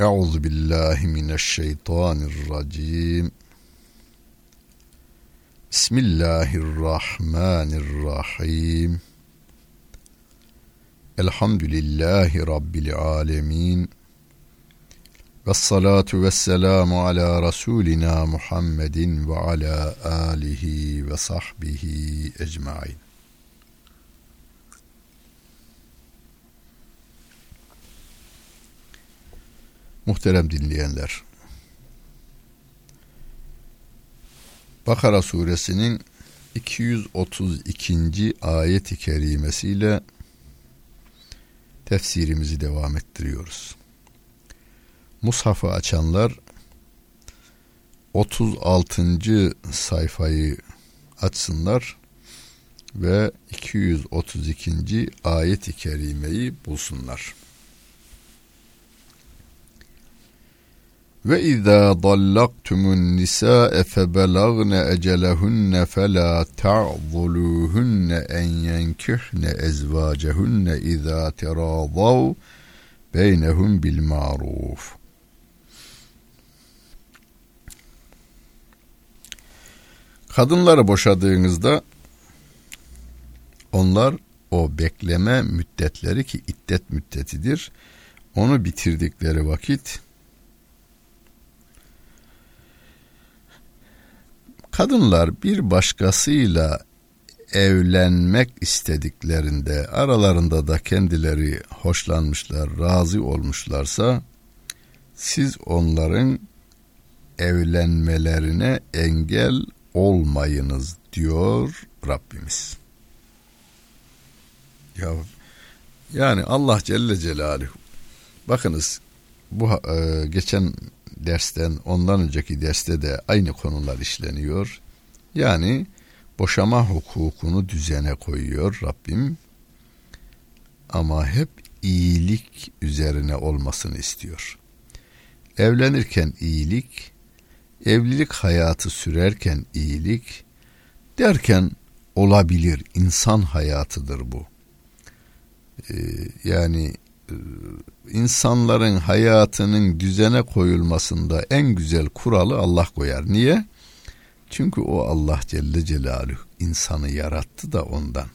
Euzu billahi mineşşeytanirracim. Bismillahirrahmanirrahim. Elhamdülillahi Rabbil alemin. Ve salatu ve selamu ala Resulina Muhammedin ve ala alihi ve sahbihi ecmain. Muhterem dinleyenler. Bakara suresinin 232. ayet-i kerimesiyle tefsirimizi devam ettiriyoruz. Mushafı açanlar 36. sayfayı açsınlar ve 232. ayet-i kerimeyi bulsunlar. Ve izâ dallaktumun nisâe febelagne ecelehunne felâ ta'zuluhunne en yenkihne ezvâcehunne izâ terâzav beynehum bil ma'ruf. Kadınları boşadığınızda onlar o bekleme müddetleri ki iddet müddetidir. Onu bitirdikleri vakit Kadınlar bir başkasıyla evlenmek istediklerinde aralarında da kendileri hoşlanmışlar, razı olmuşlarsa siz onların evlenmelerine engel olmayınız diyor Rabbimiz. Ya yani Allah Celle Celaluhu bakınız bu e, geçen dersten ondan önceki derste de aynı konular işleniyor. Yani boşama hukukunu düzene koyuyor Rabbim. Ama hep iyilik üzerine olmasını istiyor. Evlenirken iyilik, evlilik hayatı sürerken iyilik derken olabilir. insan hayatıdır bu. Ee, yani insanların hayatının düzene koyulmasında en güzel kuralı Allah koyar. Niye? Çünkü o Allah Celle Celaluhu insanı yarattı da ondan.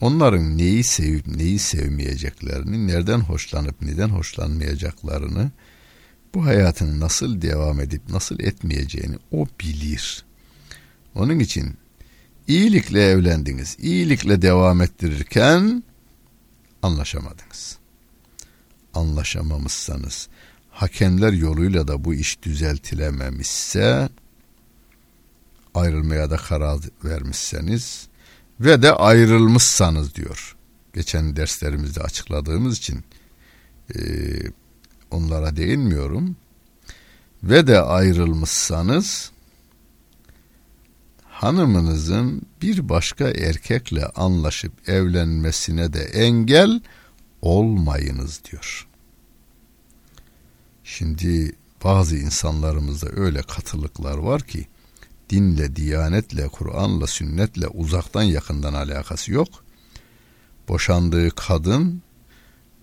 Onların neyi sevip neyi sevmeyeceklerini, nereden hoşlanıp neden hoşlanmayacaklarını, bu hayatın nasıl devam edip nasıl etmeyeceğini o bilir. Onun için iyilikle evlendiniz, iyilikle devam ettirirken anlaşamadınız. Anlaşamamışsanız, hakemler yoluyla da bu iş düzeltilememişse, ayrılmaya da karar vermişseniz ve de ayrılmışsanız diyor. Geçen derslerimizde açıkladığımız için e, onlara değinmiyorum. Ve de ayrılmışsanız hanımınızın bir başka erkekle anlaşıp evlenmesine de engel olmayınız diyor. Şimdi bazı insanlarımızda öyle katılıklar var ki dinle, diyanetle, Kur'an'la, sünnetle uzaktan yakından alakası yok. Boşandığı kadın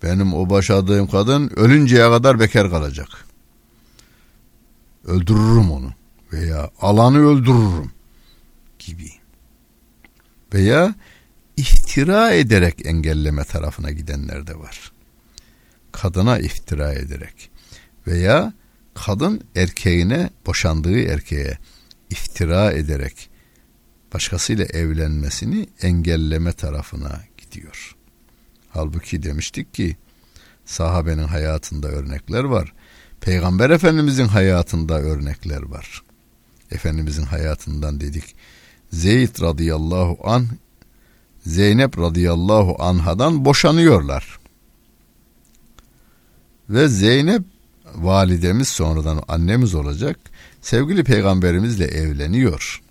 benim o boşadığım kadın ölünceye kadar bekar kalacak. Öldürürüm onu veya alanı öldürürüm gibi veya iftira ederek engelleme tarafına gidenler de var. Kadına iftira ederek veya kadın erkeğine boşandığı erkeğe iftira ederek başkasıyla evlenmesini engelleme tarafına gidiyor. Halbuki demiştik ki sahabenin hayatında örnekler var. Peygamber Efendimizin hayatında örnekler var. Efendimizin hayatından dedik Zeyd radıyallahu an Zeynep radıyallahu anhadan boşanıyorlar. Ve Zeynep validemiz sonradan annemiz olacak sevgili peygamberimizle evleniyor.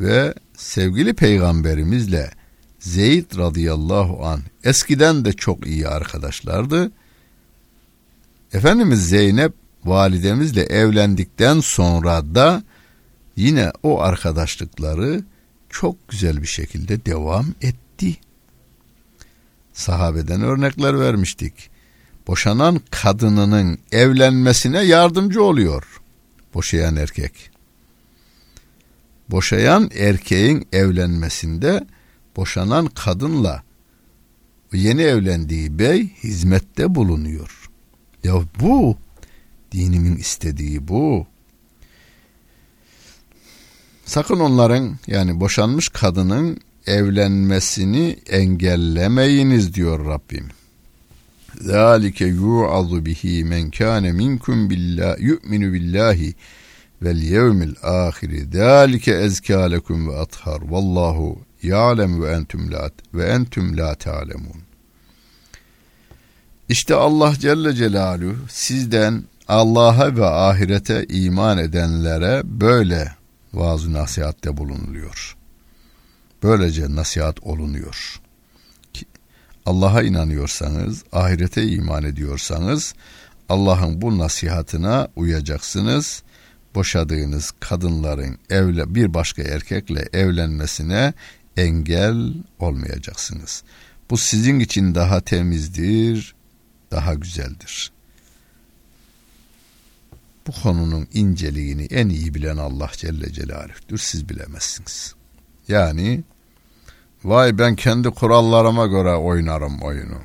Ve sevgili peygamberimizle Zeyd radıyallahu an eskiden de çok iyi arkadaşlardı. Efendimiz Zeynep validemizle evlendikten sonra da yine o arkadaşlıkları çok güzel bir şekilde devam etti. Sahabeden örnekler vermiştik. Boşanan kadınının evlenmesine yardımcı oluyor. Boşayan erkek. Boşayan erkeğin evlenmesinde boşanan kadınla yeni evlendiği bey hizmette bulunuyor. Ya bu dinimin istediği bu. Sakın onların yani boşanmış kadının evlenmesini engellemeyiniz diyor Rabbim. Zalike yu'azu bihi men kana minkum billahi yu'minu billahi vel yevmil ahiri. Zalike ezkâ lekum ve athar. Vallahu ya'lem ve entum la ve entum la ta'lemun. İşte Allah Celle Celaluhu sizden Allah'a ve ahirete iman edenlere böyle vaaz nasihatte bulunuluyor. Böylece nasihat olunuyor. Allah'a inanıyorsanız, ahirete iman ediyorsanız Allah'ın bu nasihatına uyacaksınız. Boşadığınız kadınların evle bir başka erkekle evlenmesine engel olmayacaksınız. Bu sizin için daha temizdir, daha güzeldir. Bu konunun inceliğini en iyi bilen Allah Celle Celaluh'tür. Siz bilemezsiniz. Yani vay ben kendi kurallarıma göre oynarım oyunu.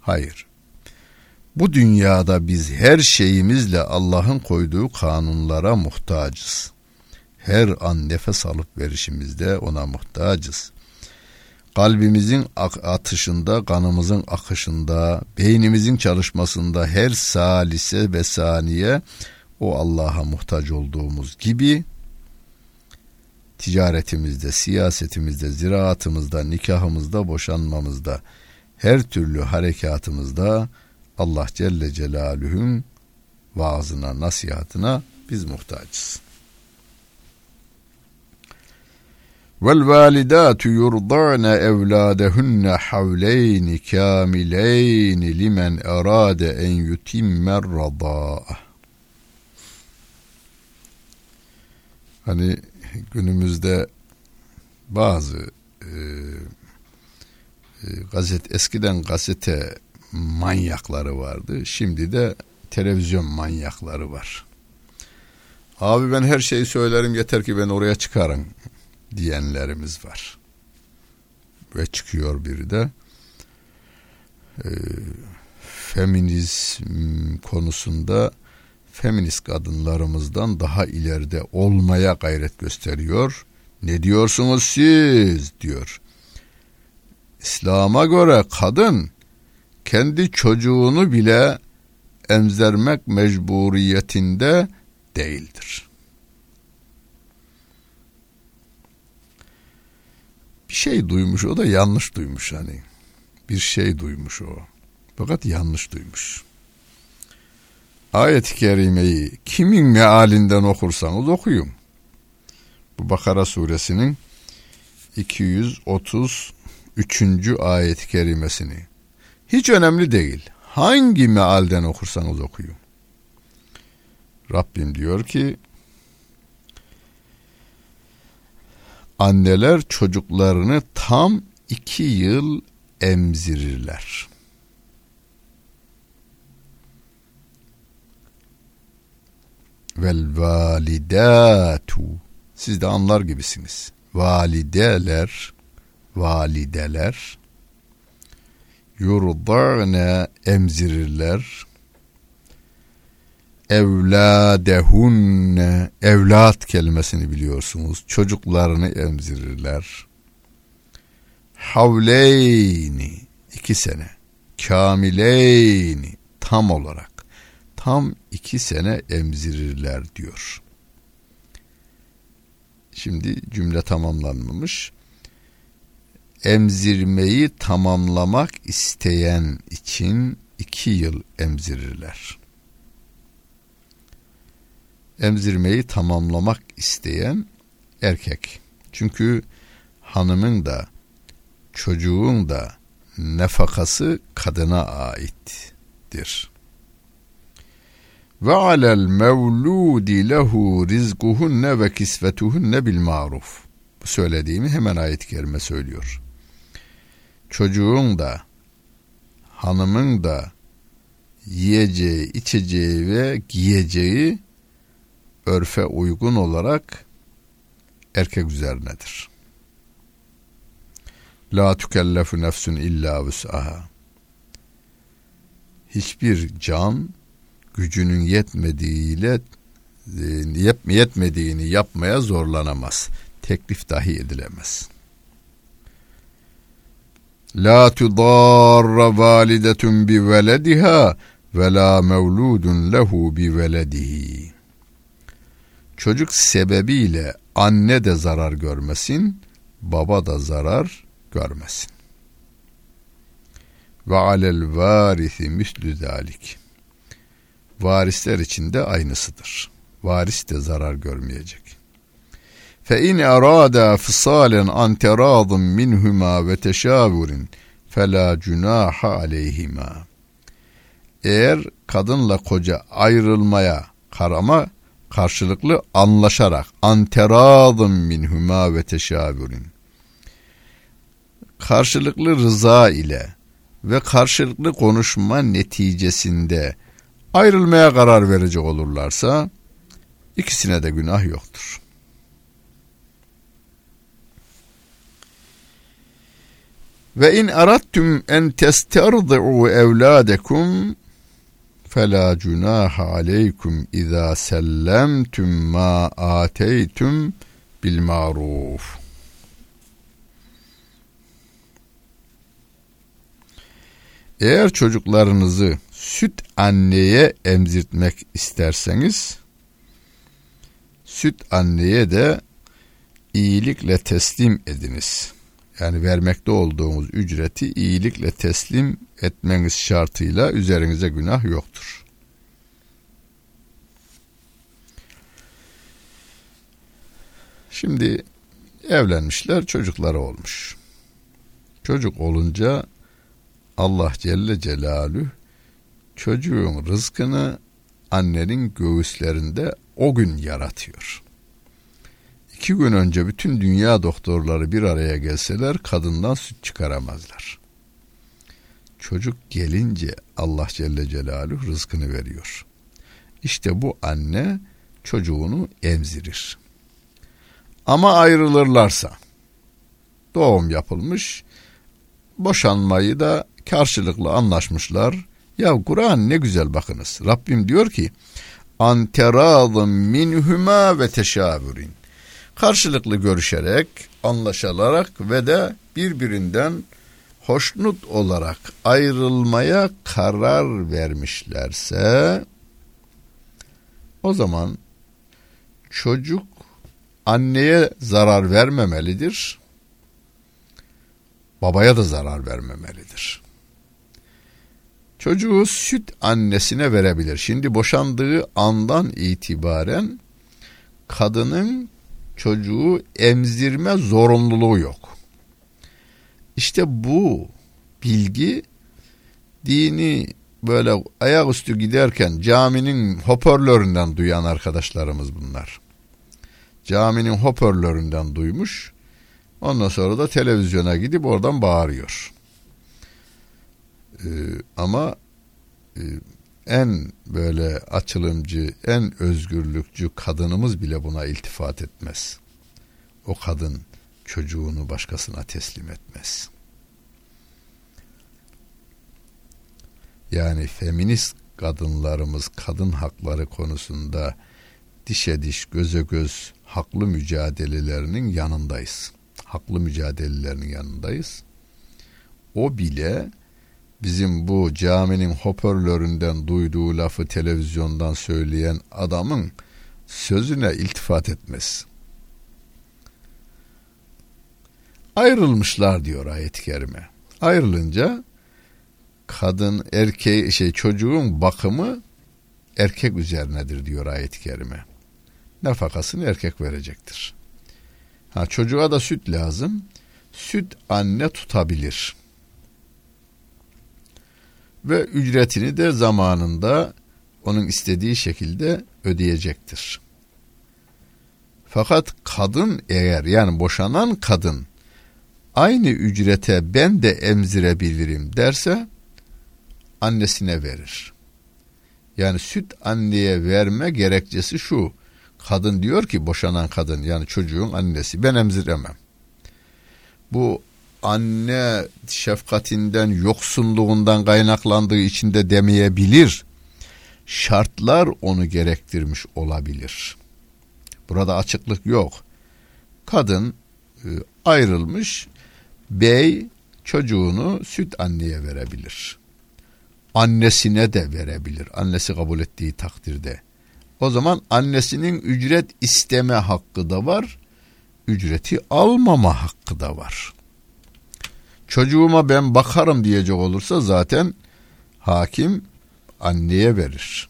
Hayır. Bu dünyada biz her şeyimizle Allah'ın koyduğu kanunlara muhtacız. Her an nefes alıp verişimizde ona muhtacız. Kalbimizin atışında, kanımızın akışında, beynimizin çalışmasında her salise ve saniye o Allah'a muhtaç olduğumuz gibi ticaretimizde, siyasetimizde, ziraatımızda, nikahımızda, boşanmamızda, her türlü harekatımızda Allah Celle Celaluhu'nun vaazına, nasihatına biz muhtacız. Vel validatu yurda'na evladehunne havleyn kamileyn limen arade en yutimmer rada'ah. Hani günümüzde bazı e, e, gazet eskiden gazete manyakları vardı. Şimdi de televizyon manyakları var. Abi ben her şeyi söylerim yeter ki ben oraya çıkarın diyenlerimiz var. Ve çıkıyor biri de e, feminizm konusunda feminist kadınlarımızdan daha ileride olmaya gayret gösteriyor. Ne diyorsunuz siz diyor. İslam'a göre kadın kendi çocuğunu bile emzermek mecburiyetinde değildir. Bir şey duymuş o da yanlış duymuş hani. Bir şey duymuş o. Fakat yanlış duymuş ayet-i kerimeyi kimin mealinden okursanız okuyun. Bu Bakara suresinin 233. ayet-i kerimesini. Hiç önemli değil. Hangi mealden okursanız okuyun. Rabbim diyor ki anneler çocuklarını tam iki yıl emzirirler. vel validatu siz de anlar gibisiniz. Valideler valideler yurdane emzirirler evladehunne. Evlat kelimesini biliyorsunuz. Çocuklarını emzirirler. Havleyni. İki sene. Kamileyni. Tam olarak. Tam iki sene emzirirler diyor. Şimdi cümle tamamlanmamış. Emzirmeyi tamamlamak isteyen için iki yıl emzirirler. Emzirmeyi tamamlamak isteyen erkek. Çünkü hanımın da çocuğun da nefakası kadına aittir ve alel mevludi lehu rizkuhunne ve kisvetuhunne bil maruf. Bu söylediğimi hemen ayet-i kerime söylüyor. Çocuğun da hanımın da yiyeceği, içeceği ve giyeceği örfe uygun olarak erkek üzerinedir. La tükellefu nefsün illa vüs'aha. Hiçbir can gücünün yetmediğiyle yetmediğini yapmaya zorlanamaz. Teklif dahi edilemez. La tudarra validetun bi velediha ve la mevludun lehu bi veledihi. Çocuk sebebiyle anne de zarar görmesin, baba da zarar görmesin. Ve alel varisi mislü zalik. Varisler için de aynısıdır. Varis de zarar görmeyecek. Fe in arada fısalen an teradın minhuma ve teşavurin fela cunaha aleyhima. Eğer kadınla koca ayrılmaya karama karşılıklı anlaşarak anteradın minhuma ve teşavurin karşılıklı rıza ile ve karşılıklı konuşma neticesinde ayrılmaya karar verecek olurlarsa ikisine de günah yoktur. Ve in arattum en testerdi'u evladekum cunaha aleykum iza sellemtum ma ateytum bil maruf. Eğer çocuklarınızı süt anneye emzirtmek isterseniz süt anneye de iyilikle teslim ediniz. Yani vermekte olduğunuz ücreti iyilikle teslim etmeniz şartıyla üzerinize günah yoktur. Şimdi evlenmişler, çocukları olmuş. Çocuk olunca Allah Celle Celaluhu çocuğun rızkını annenin göğüslerinde o gün yaratıyor. İki gün önce bütün dünya doktorları bir araya gelseler kadından süt çıkaramazlar. Çocuk gelince Allah Celle Celaluhu rızkını veriyor. İşte bu anne çocuğunu emzirir. Ama ayrılırlarsa doğum yapılmış, boşanmayı da karşılıklı anlaşmışlar. Ya Kur'an ne güzel bakınız. Rabbim diyor ki anterazım minhuma ve teşavürin. Karşılıklı görüşerek, anlaşılarak ve de birbirinden hoşnut olarak ayrılmaya karar vermişlerse o zaman çocuk anneye zarar vermemelidir. Babaya da zarar vermemelidir. Çocuğu süt annesine verebilir. Şimdi boşandığı andan itibaren kadının çocuğu emzirme zorunluluğu yok. İşte bu bilgi dini böyle ayaküstü giderken caminin hoparlöründen duyan arkadaşlarımız bunlar. Caminin hoparlöründen duymuş. Ondan sonra da televizyona gidip oradan bağırıyor. Ee, ama e, en böyle açılımcı, en özgürlükçü kadınımız bile buna iltifat etmez. O kadın çocuğunu başkasına teslim etmez. Yani feminist kadınlarımız kadın hakları konusunda dişe diş, göze göz haklı mücadelelerinin yanındayız. Haklı mücadelelerinin yanındayız. O bile bizim bu caminin hoparlöründen duyduğu lafı televizyondan söyleyen adamın sözüne iltifat etmez. Ayrılmışlar diyor ayet-i kerime. Ayrılınca kadın erkeği şey çocuğun bakımı erkek üzerinedir diyor ayet-i kerime. Nafakasını erkek verecektir. Ha çocuğa da süt lazım. Süt anne tutabilir ve ücretini de zamanında onun istediği şekilde ödeyecektir. Fakat kadın eğer yani boşanan kadın aynı ücrete ben de emzirebilirim derse annesine verir. Yani süt anneye verme gerekçesi şu. Kadın diyor ki boşanan kadın yani çocuğun annesi ben emziremem. Bu anne şefkatinden yoksunluğundan kaynaklandığı için de demeyebilir. Şartlar onu gerektirmiş olabilir. Burada açıklık yok. Kadın e, ayrılmış bey çocuğunu süt anneye verebilir. Annesine de verebilir. Annesi kabul ettiği takdirde. O zaman annesinin ücret isteme hakkı da var. Ücreti almama hakkı da var. Çocuğuma ben bakarım diyecek olursa zaten hakim anneye verir.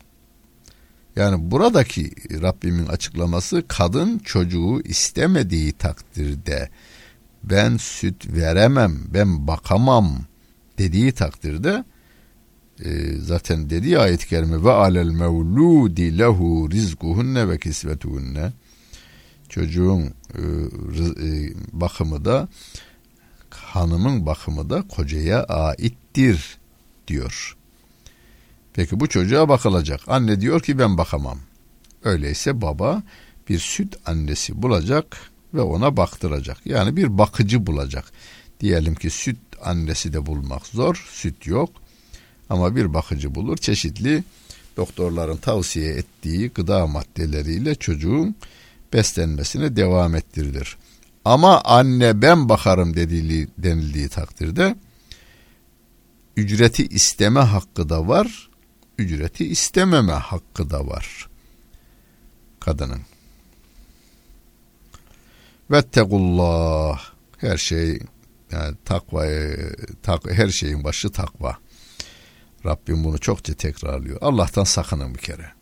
Yani buradaki Rabbimin açıklaması kadın çocuğu istemediği takdirde ben süt veremem, ben bakamam dediği takdirde e, zaten dediği ayet-i kerime ve alel mevludi lehu rizkuhunne ve kisvetuhunne çocuğun e, e, bakımı da hanımın bakımı da kocaya aittir diyor. Peki bu çocuğa bakılacak. Anne diyor ki ben bakamam. Öyleyse baba bir süt annesi bulacak ve ona baktıracak. Yani bir bakıcı bulacak. Diyelim ki süt annesi de bulmak zor, süt yok. Ama bir bakıcı bulur. Çeşitli doktorların tavsiye ettiği gıda maddeleriyle çocuğun beslenmesine devam ettirilir. Ama anne ben bakarım dediği, denildiği takdirde ücreti isteme hakkı da var, ücreti istememe hakkı da var kadının. Vettegullah her şey yani takvayı tak, her şeyin başı takva. Rabbim bunu çokça tekrarlıyor. Allah'tan sakının bir kere.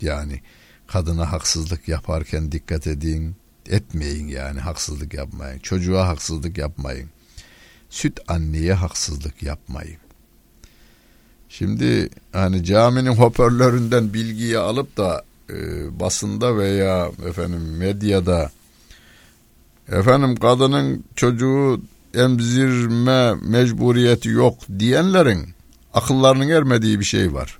Yani kadına haksızlık yaparken dikkat edin, etmeyin yani haksızlık yapmayın. Çocuğa haksızlık yapmayın. Süt anneye haksızlık yapmayın. Şimdi hani caminin hoparlöründen bilgiyi alıp da e, basında veya efendim medyada efendim kadının çocuğu emzirme mecburiyeti yok diyenlerin akıllarının ermediği bir şey var.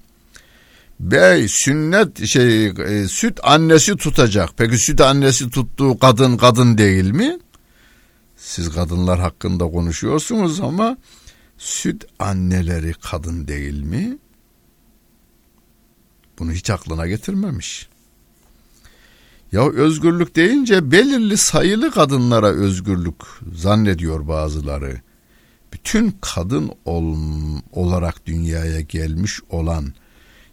Bey sünnet şey e, süt annesi tutacak. Peki süt annesi tuttuğu kadın kadın değil mi? Siz kadınlar hakkında konuşuyorsunuz ama süt anneleri kadın değil mi? Bunu hiç aklına getirmemiş. Ya özgürlük deyince belirli sayılı kadınlara özgürlük zannediyor bazıları. Bütün kadın ol, olarak dünyaya gelmiş olan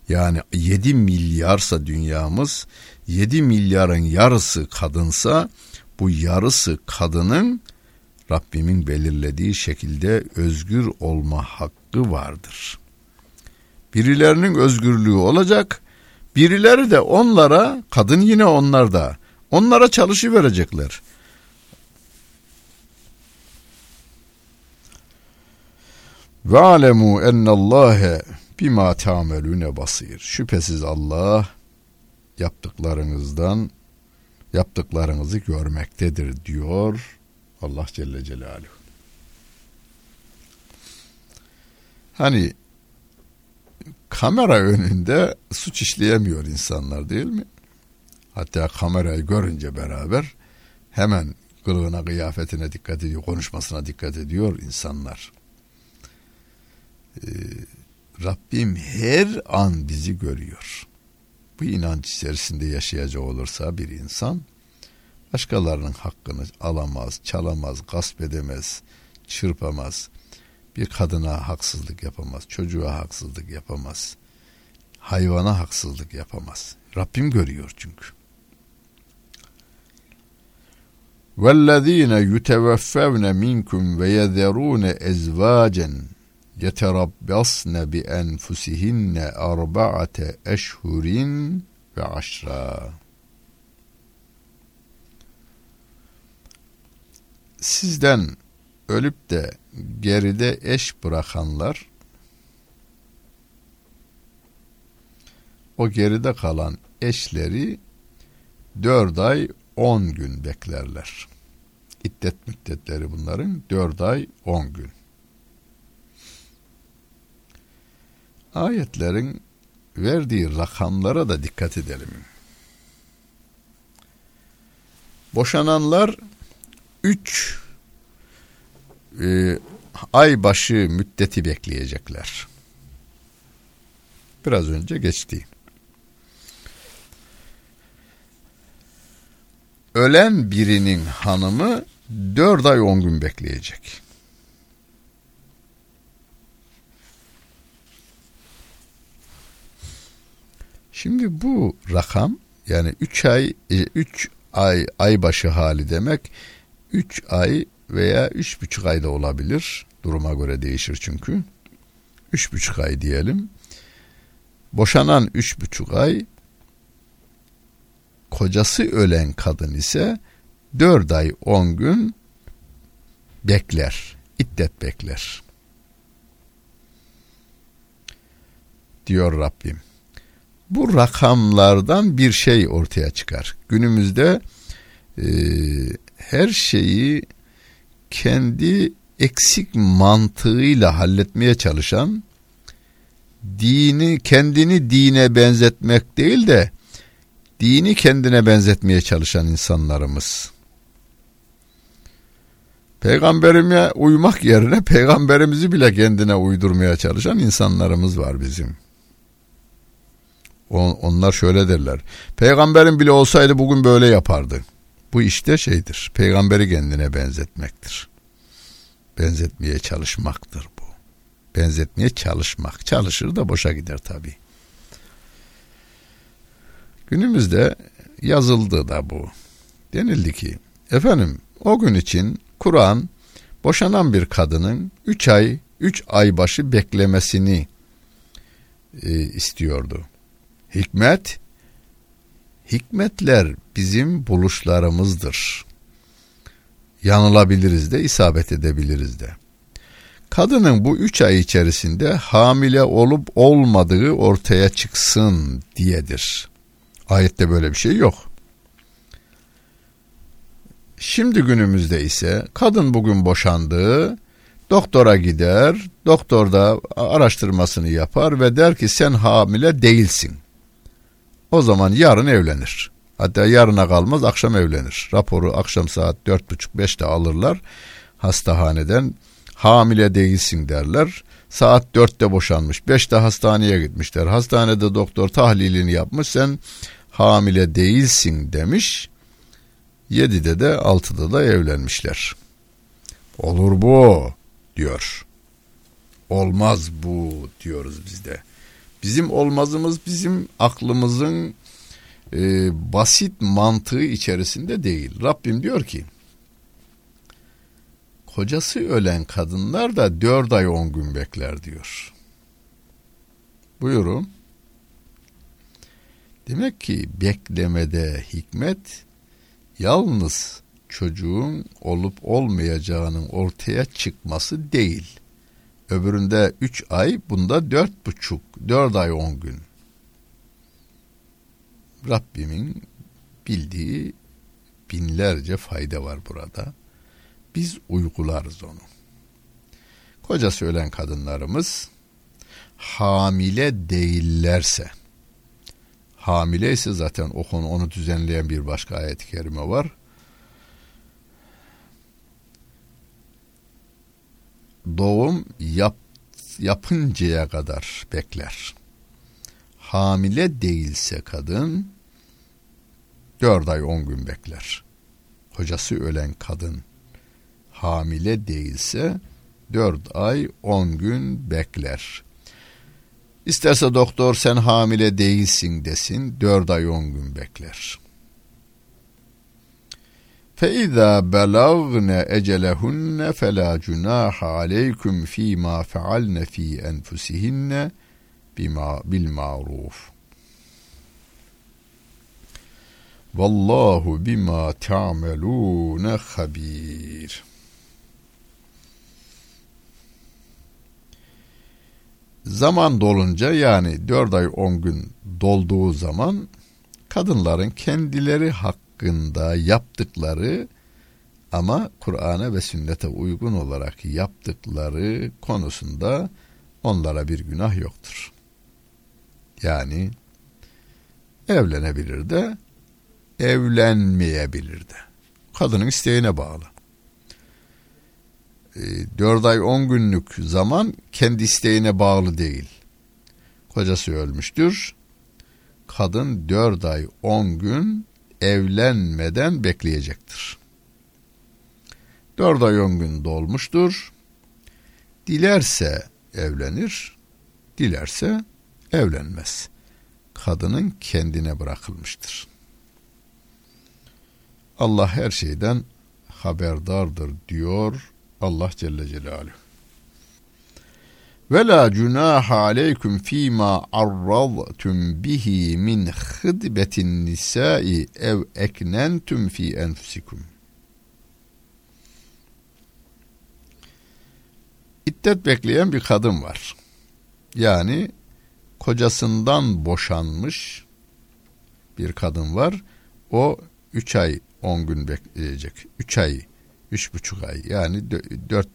yani 7 milyarsa dünyamız 7 milyarın yarısı kadınsa bu yarısı kadının Rabbimin belirlediği şekilde özgür olma hakkı vardır. Birilerinin özgürlüğü olacak, birileri de onlara, kadın yine onlarda, onlara çalışı verecekler. Ve alemu ennallâhe bima tamelune basir. Şüphesiz Allah yaptıklarınızdan yaptıklarınızı görmektedir diyor Allah Celle Celaluhu. Hani kamera önünde suç işleyemiyor insanlar değil mi? Hatta kamerayı görünce beraber hemen kılığına, kıyafetine dikkat ediyor, konuşmasına dikkat ediyor insanlar. Ee, Rabbim her an bizi görüyor. Bu inanç içerisinde yaşayacak olursa bir insan başkalarının hakkını alamaz, çalamaz, gasp edemez, çırpamaz. Bir kadına haksızlık yapamaz, çocuğa haksızlık yapamaz. Hayvana haksızlık yapamaz. Rabbim görüyor çünkü. وَالَّذ۪ينَ يُتَوَفَّوْنَ مِنْكُمْ وَيَذَرُونَ اَزْوَاجًا yeterabbasne bi enfusihinne arba'ate eşhurin ve aşra. Sizden ölüp de geride eş bırakanlar o geride kalan eşleri dört ay on gün beklerler. İddet müddetleri bunların dört ay on gün. Ayetlerin verdiği rakamlara da dikkat edelim. Boşananlar 3 e, ay başı müddeti bekleyecekler. Biraz önce geçti. Ölen birinin hanımı 4 ay 10 gün bekleyecek. Şimdi bu rakam yani 3 ay 3 e, ay ay başı hali demek 3 ay veya 3,5 ayda olabilir. Duruma göre değişir çünkü. 3,5 ay diyelim. Boşanan 3,5 ay kocası ölen kadın ise 4 ay 10 gün bekler. İddet bekler. Diyor Rabbim bu rakamlardan bir şey ortaya çıkar. Günümüzde e, her şeyi kendi eksik mantığıyla halletmeye çalışan dini kendini dine benzetmek değil de dini kendine benzetmeye çalışan insanlarımız. Peygamberime uymak yerine peygamberimizi bile kendine uydurmaya çalışan insanlarımız var bizim. Onlar şöyle derler. Peygamberin bile olsaydı bugün böyle yapardı. Bu işte şeydir. Peygamberi kendine benzetmektir. Benzetmeye çalışmaktır bu. Benzetmeye çalışmak. Çalışır da boşa gider tabi. Günümüzde yazıldı da bu. Denildi ki efendim o gün için Kur'an boşanan bir kadının 3 ay 3 ay başı beklemesini e, istiyordu. Hikmet hikmetler bizim buluşlarımızdır. Yanılabiliriz de isabet edebiliriz de. Kadının bu üç ay içerisinde hamile olup olmadığı ortaya çıksın diyedir. Ayette böyle bir şey yok. Şimdi günümüzde ise kadın bugün boşandığı doktora gider, doktor da araştırmasını yapar ve der ki sen hamile değilsin. O zaman yarın evlenir. Hatta yarına kalmaz akşam evlenir. Raporu akşam saat dört buçuk beşte alırlar hastahaneden. Hamile değilsin derler. Saat dörtte boşanmış. Beşte hastaneye gitmişler. Hastanede doktor tahlilini yapmış. Sen hamile değilsin demiş. Yedide de altıda da evlenmişler. Olur bu diyor. Olmaz bu diyoruz biz de. Bizim olmazımız bizim aklımızın e, basit mantığı içerisinde değil. Rabbim diyor ki kocası ölen kadınlar da dört ay on gün bekler diyor. Buyurun. Demek ki beklemede hikmet yalnız çocuğun olup olmayacağının ortaya çıkması değil. Öbüründe üç ay, bunda dört buçuk, dört ay on gün. Rabbimin bildiği binlerce fayda var burada. Biz uygularız onu. Kocası ölen kadınlarımız hamile değillerse hamile ise zaten o konu onu düzenleyen bir başka ayet-i kerime var. Doğum yap, yapıncaya kadar bekler. Hamile değilse kadın dört ay on gün bekler. Kocası ölen kadın hamile değilse dört ay on gün bekler. İsterse doktor sen hamile değilsin desin dört ay on gün bekler. فَاِذَا بَلَغْنَ اَجَلَهُنَّ فَلَا جُنَاحَ عَلَيْكُمْ ف۪ي مَا فَعَلْنَ ف۪ي أَنْفُسِهِنَّ بِالْمَعْرُوفِ Vallahu bima ta'melune habir. Zaman dolunca yani 4 ay 10 gün dolduğu zaman kadınların kendileri hakkında yaptıkları ama Kur'an'a ve sünnete uygun olarak yaptıkları konusunda onlara bir günah yoktur. Yani evlenebilir de evlenmeyebilir de. Kadının isteğine bağlı. E, 4 ay 10 günlük zaman kendi isteğine bağlı değil. Kocası ölmüştür. Kadın 4 ay 10 gün evlenmeden bekleyecektir. 4 ay 10 gün dolmuştur. Dilerse evlenir, dilerse evlenmez. Kadının kendine bırakılmıştır. Allah her şeyden haberdardır diyor Allah Celle Celaluhu. Ve la cunaha aleykum fîmâ arraztum bihi min hıdbetin nisâi ev eknentum fî enfusikum. İddet bekleyen bir kadın var. Yani kocasından boşanmış bir kadın var. O üç ay on gün bekleyecek. Üç ay, üç buçuk ay yani dört,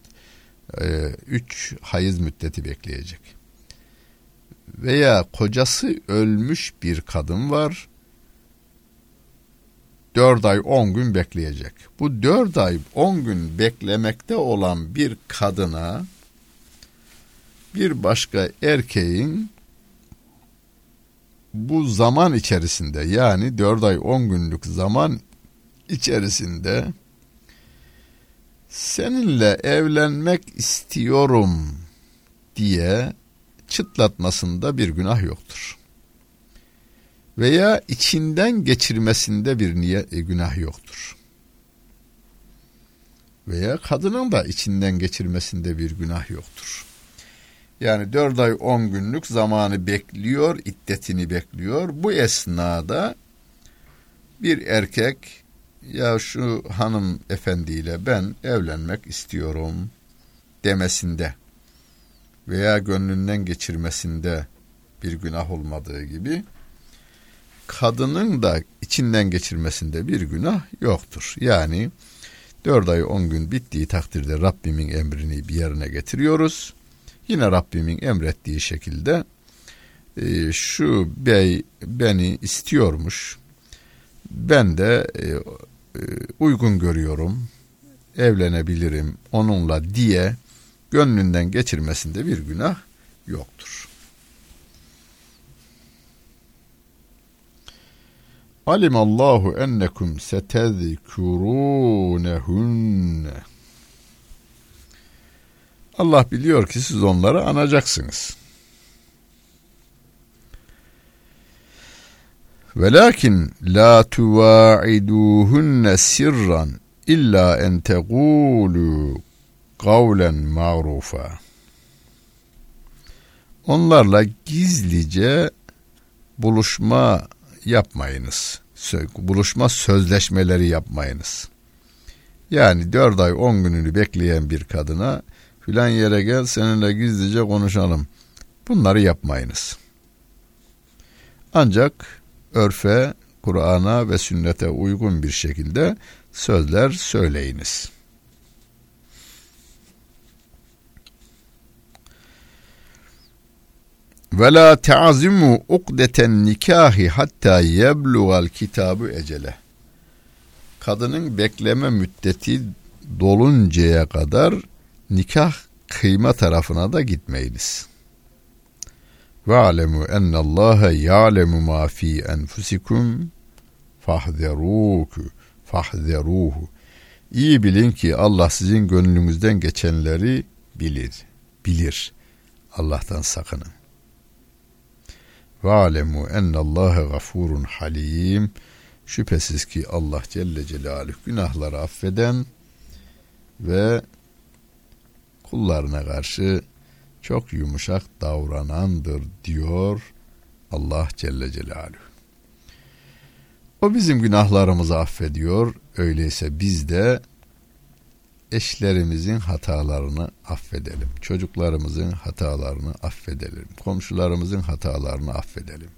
e, üç hayız müddeti bekleyecek. Veya kocası ölmüş bir kadın var. Dört ay on gün bekleyecek. Bu dört ay on gün beklemekte olan bir kadına bir başka erkeğin bu zaman içerisinde yani 4 ay 10 günlük zaman içerisinde seninle evlenmek istiyorum diye çıtlatmasında bir günah yoktur. Veya içinden geçirmesinde bir niye, e, günah yoktur. Veya kadının da içinden geçirmesinde bir günah yoktur. Yani 4 ay 10 günlük zamanı bekliyor, iddetini bekliyor. Bu esnada bir erkek ya şu hanım efendiyle ben evlenmek istiyorum demesinde veya gönlünden geçirmesinde bir günah olmadığı gibi kadının da içinden geçirmesinde bir günah yoktur. Yani 4 ay 10 gün bittiği takdirde Rabbimin emrini bir yerine getiriyoruz Yine Rabbimin emrettiği şekilde e, şu bey beni istiyormuş. Ben de e, uygun görüyorum. Evlenebilirim onunla diye gönlünden geçirmesinde bir günah yoktur. Alimallahu ennekum setezkurunehunne Allah biliyor ki siz onları anacaksınız. Velakin la tuvaiduhunne sirran illa en tegulu kavlen ma'rufa. Onlarla gizlice buluşma yapmayınız. Buluşma sözleşmeleri yapmayınız. Yani dört ay on gününü bekleyen bir kadına filan yere gel seninle gizlice konuşalım. Bunları yapmayınız. Ancak örfe, Kur'an'a ve sünnete uygun bir şekilde sözler söyleyiniz. Ve la ta'zimu ukdeten nikahi hatta yeblugal kitabu ecele. Kadının bekleme müddeti doluncaya kadar nikah kıyma tarafına da gitmeyiniz. Ve alemu ennallâhe ya'lemu ma fi enfusikum fahzeruhu fahzeruhu. İyi bilin ki Allah sizin gönlünüzden geçenleri bilir. Bilir. Allah'tan sakının. Ve alemu ennallâhe gafurun halim. Şüphesiz ki Allah Celle Celaluhu günahları affeden ve kullarına karşı çok yumuşak davranandır diyor Allah Celle Celaluhu. O bizim günahlarımızı affediyor. Öyleyse biz de eşlerimizin hatalarını affedelim. Çocuklarımızın hatalarını affedelim. Komşularımızın hatalarını affedelim.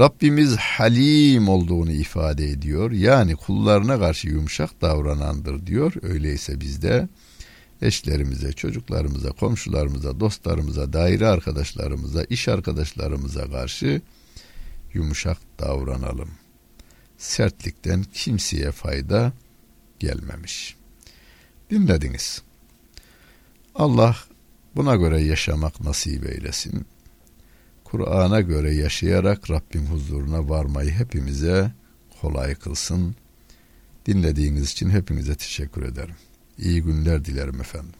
Rabbimiz halim olduğunu ifade ediyor. Yani kullarına karşı yumuşak davranandır diyor. Öyleyse biz de eşlerimize, çocuklarımıza, komşularımıza, dostlarımıza, daire arkadaşlarımıza, iş arkadaşlarımıza karşı yumuşak davranalım. Sertlikten kimseye fayda gelmemiş. Dinlediniz. Allah buna göre yaşamak nasip eylesin. Kur'an'a göre yaşayarak Rabbim huzuruna varmayı hepimize kolay kılsın. Dinlediğiniz için hepinize teşekkür ederim. İyi günler dilerim efendim.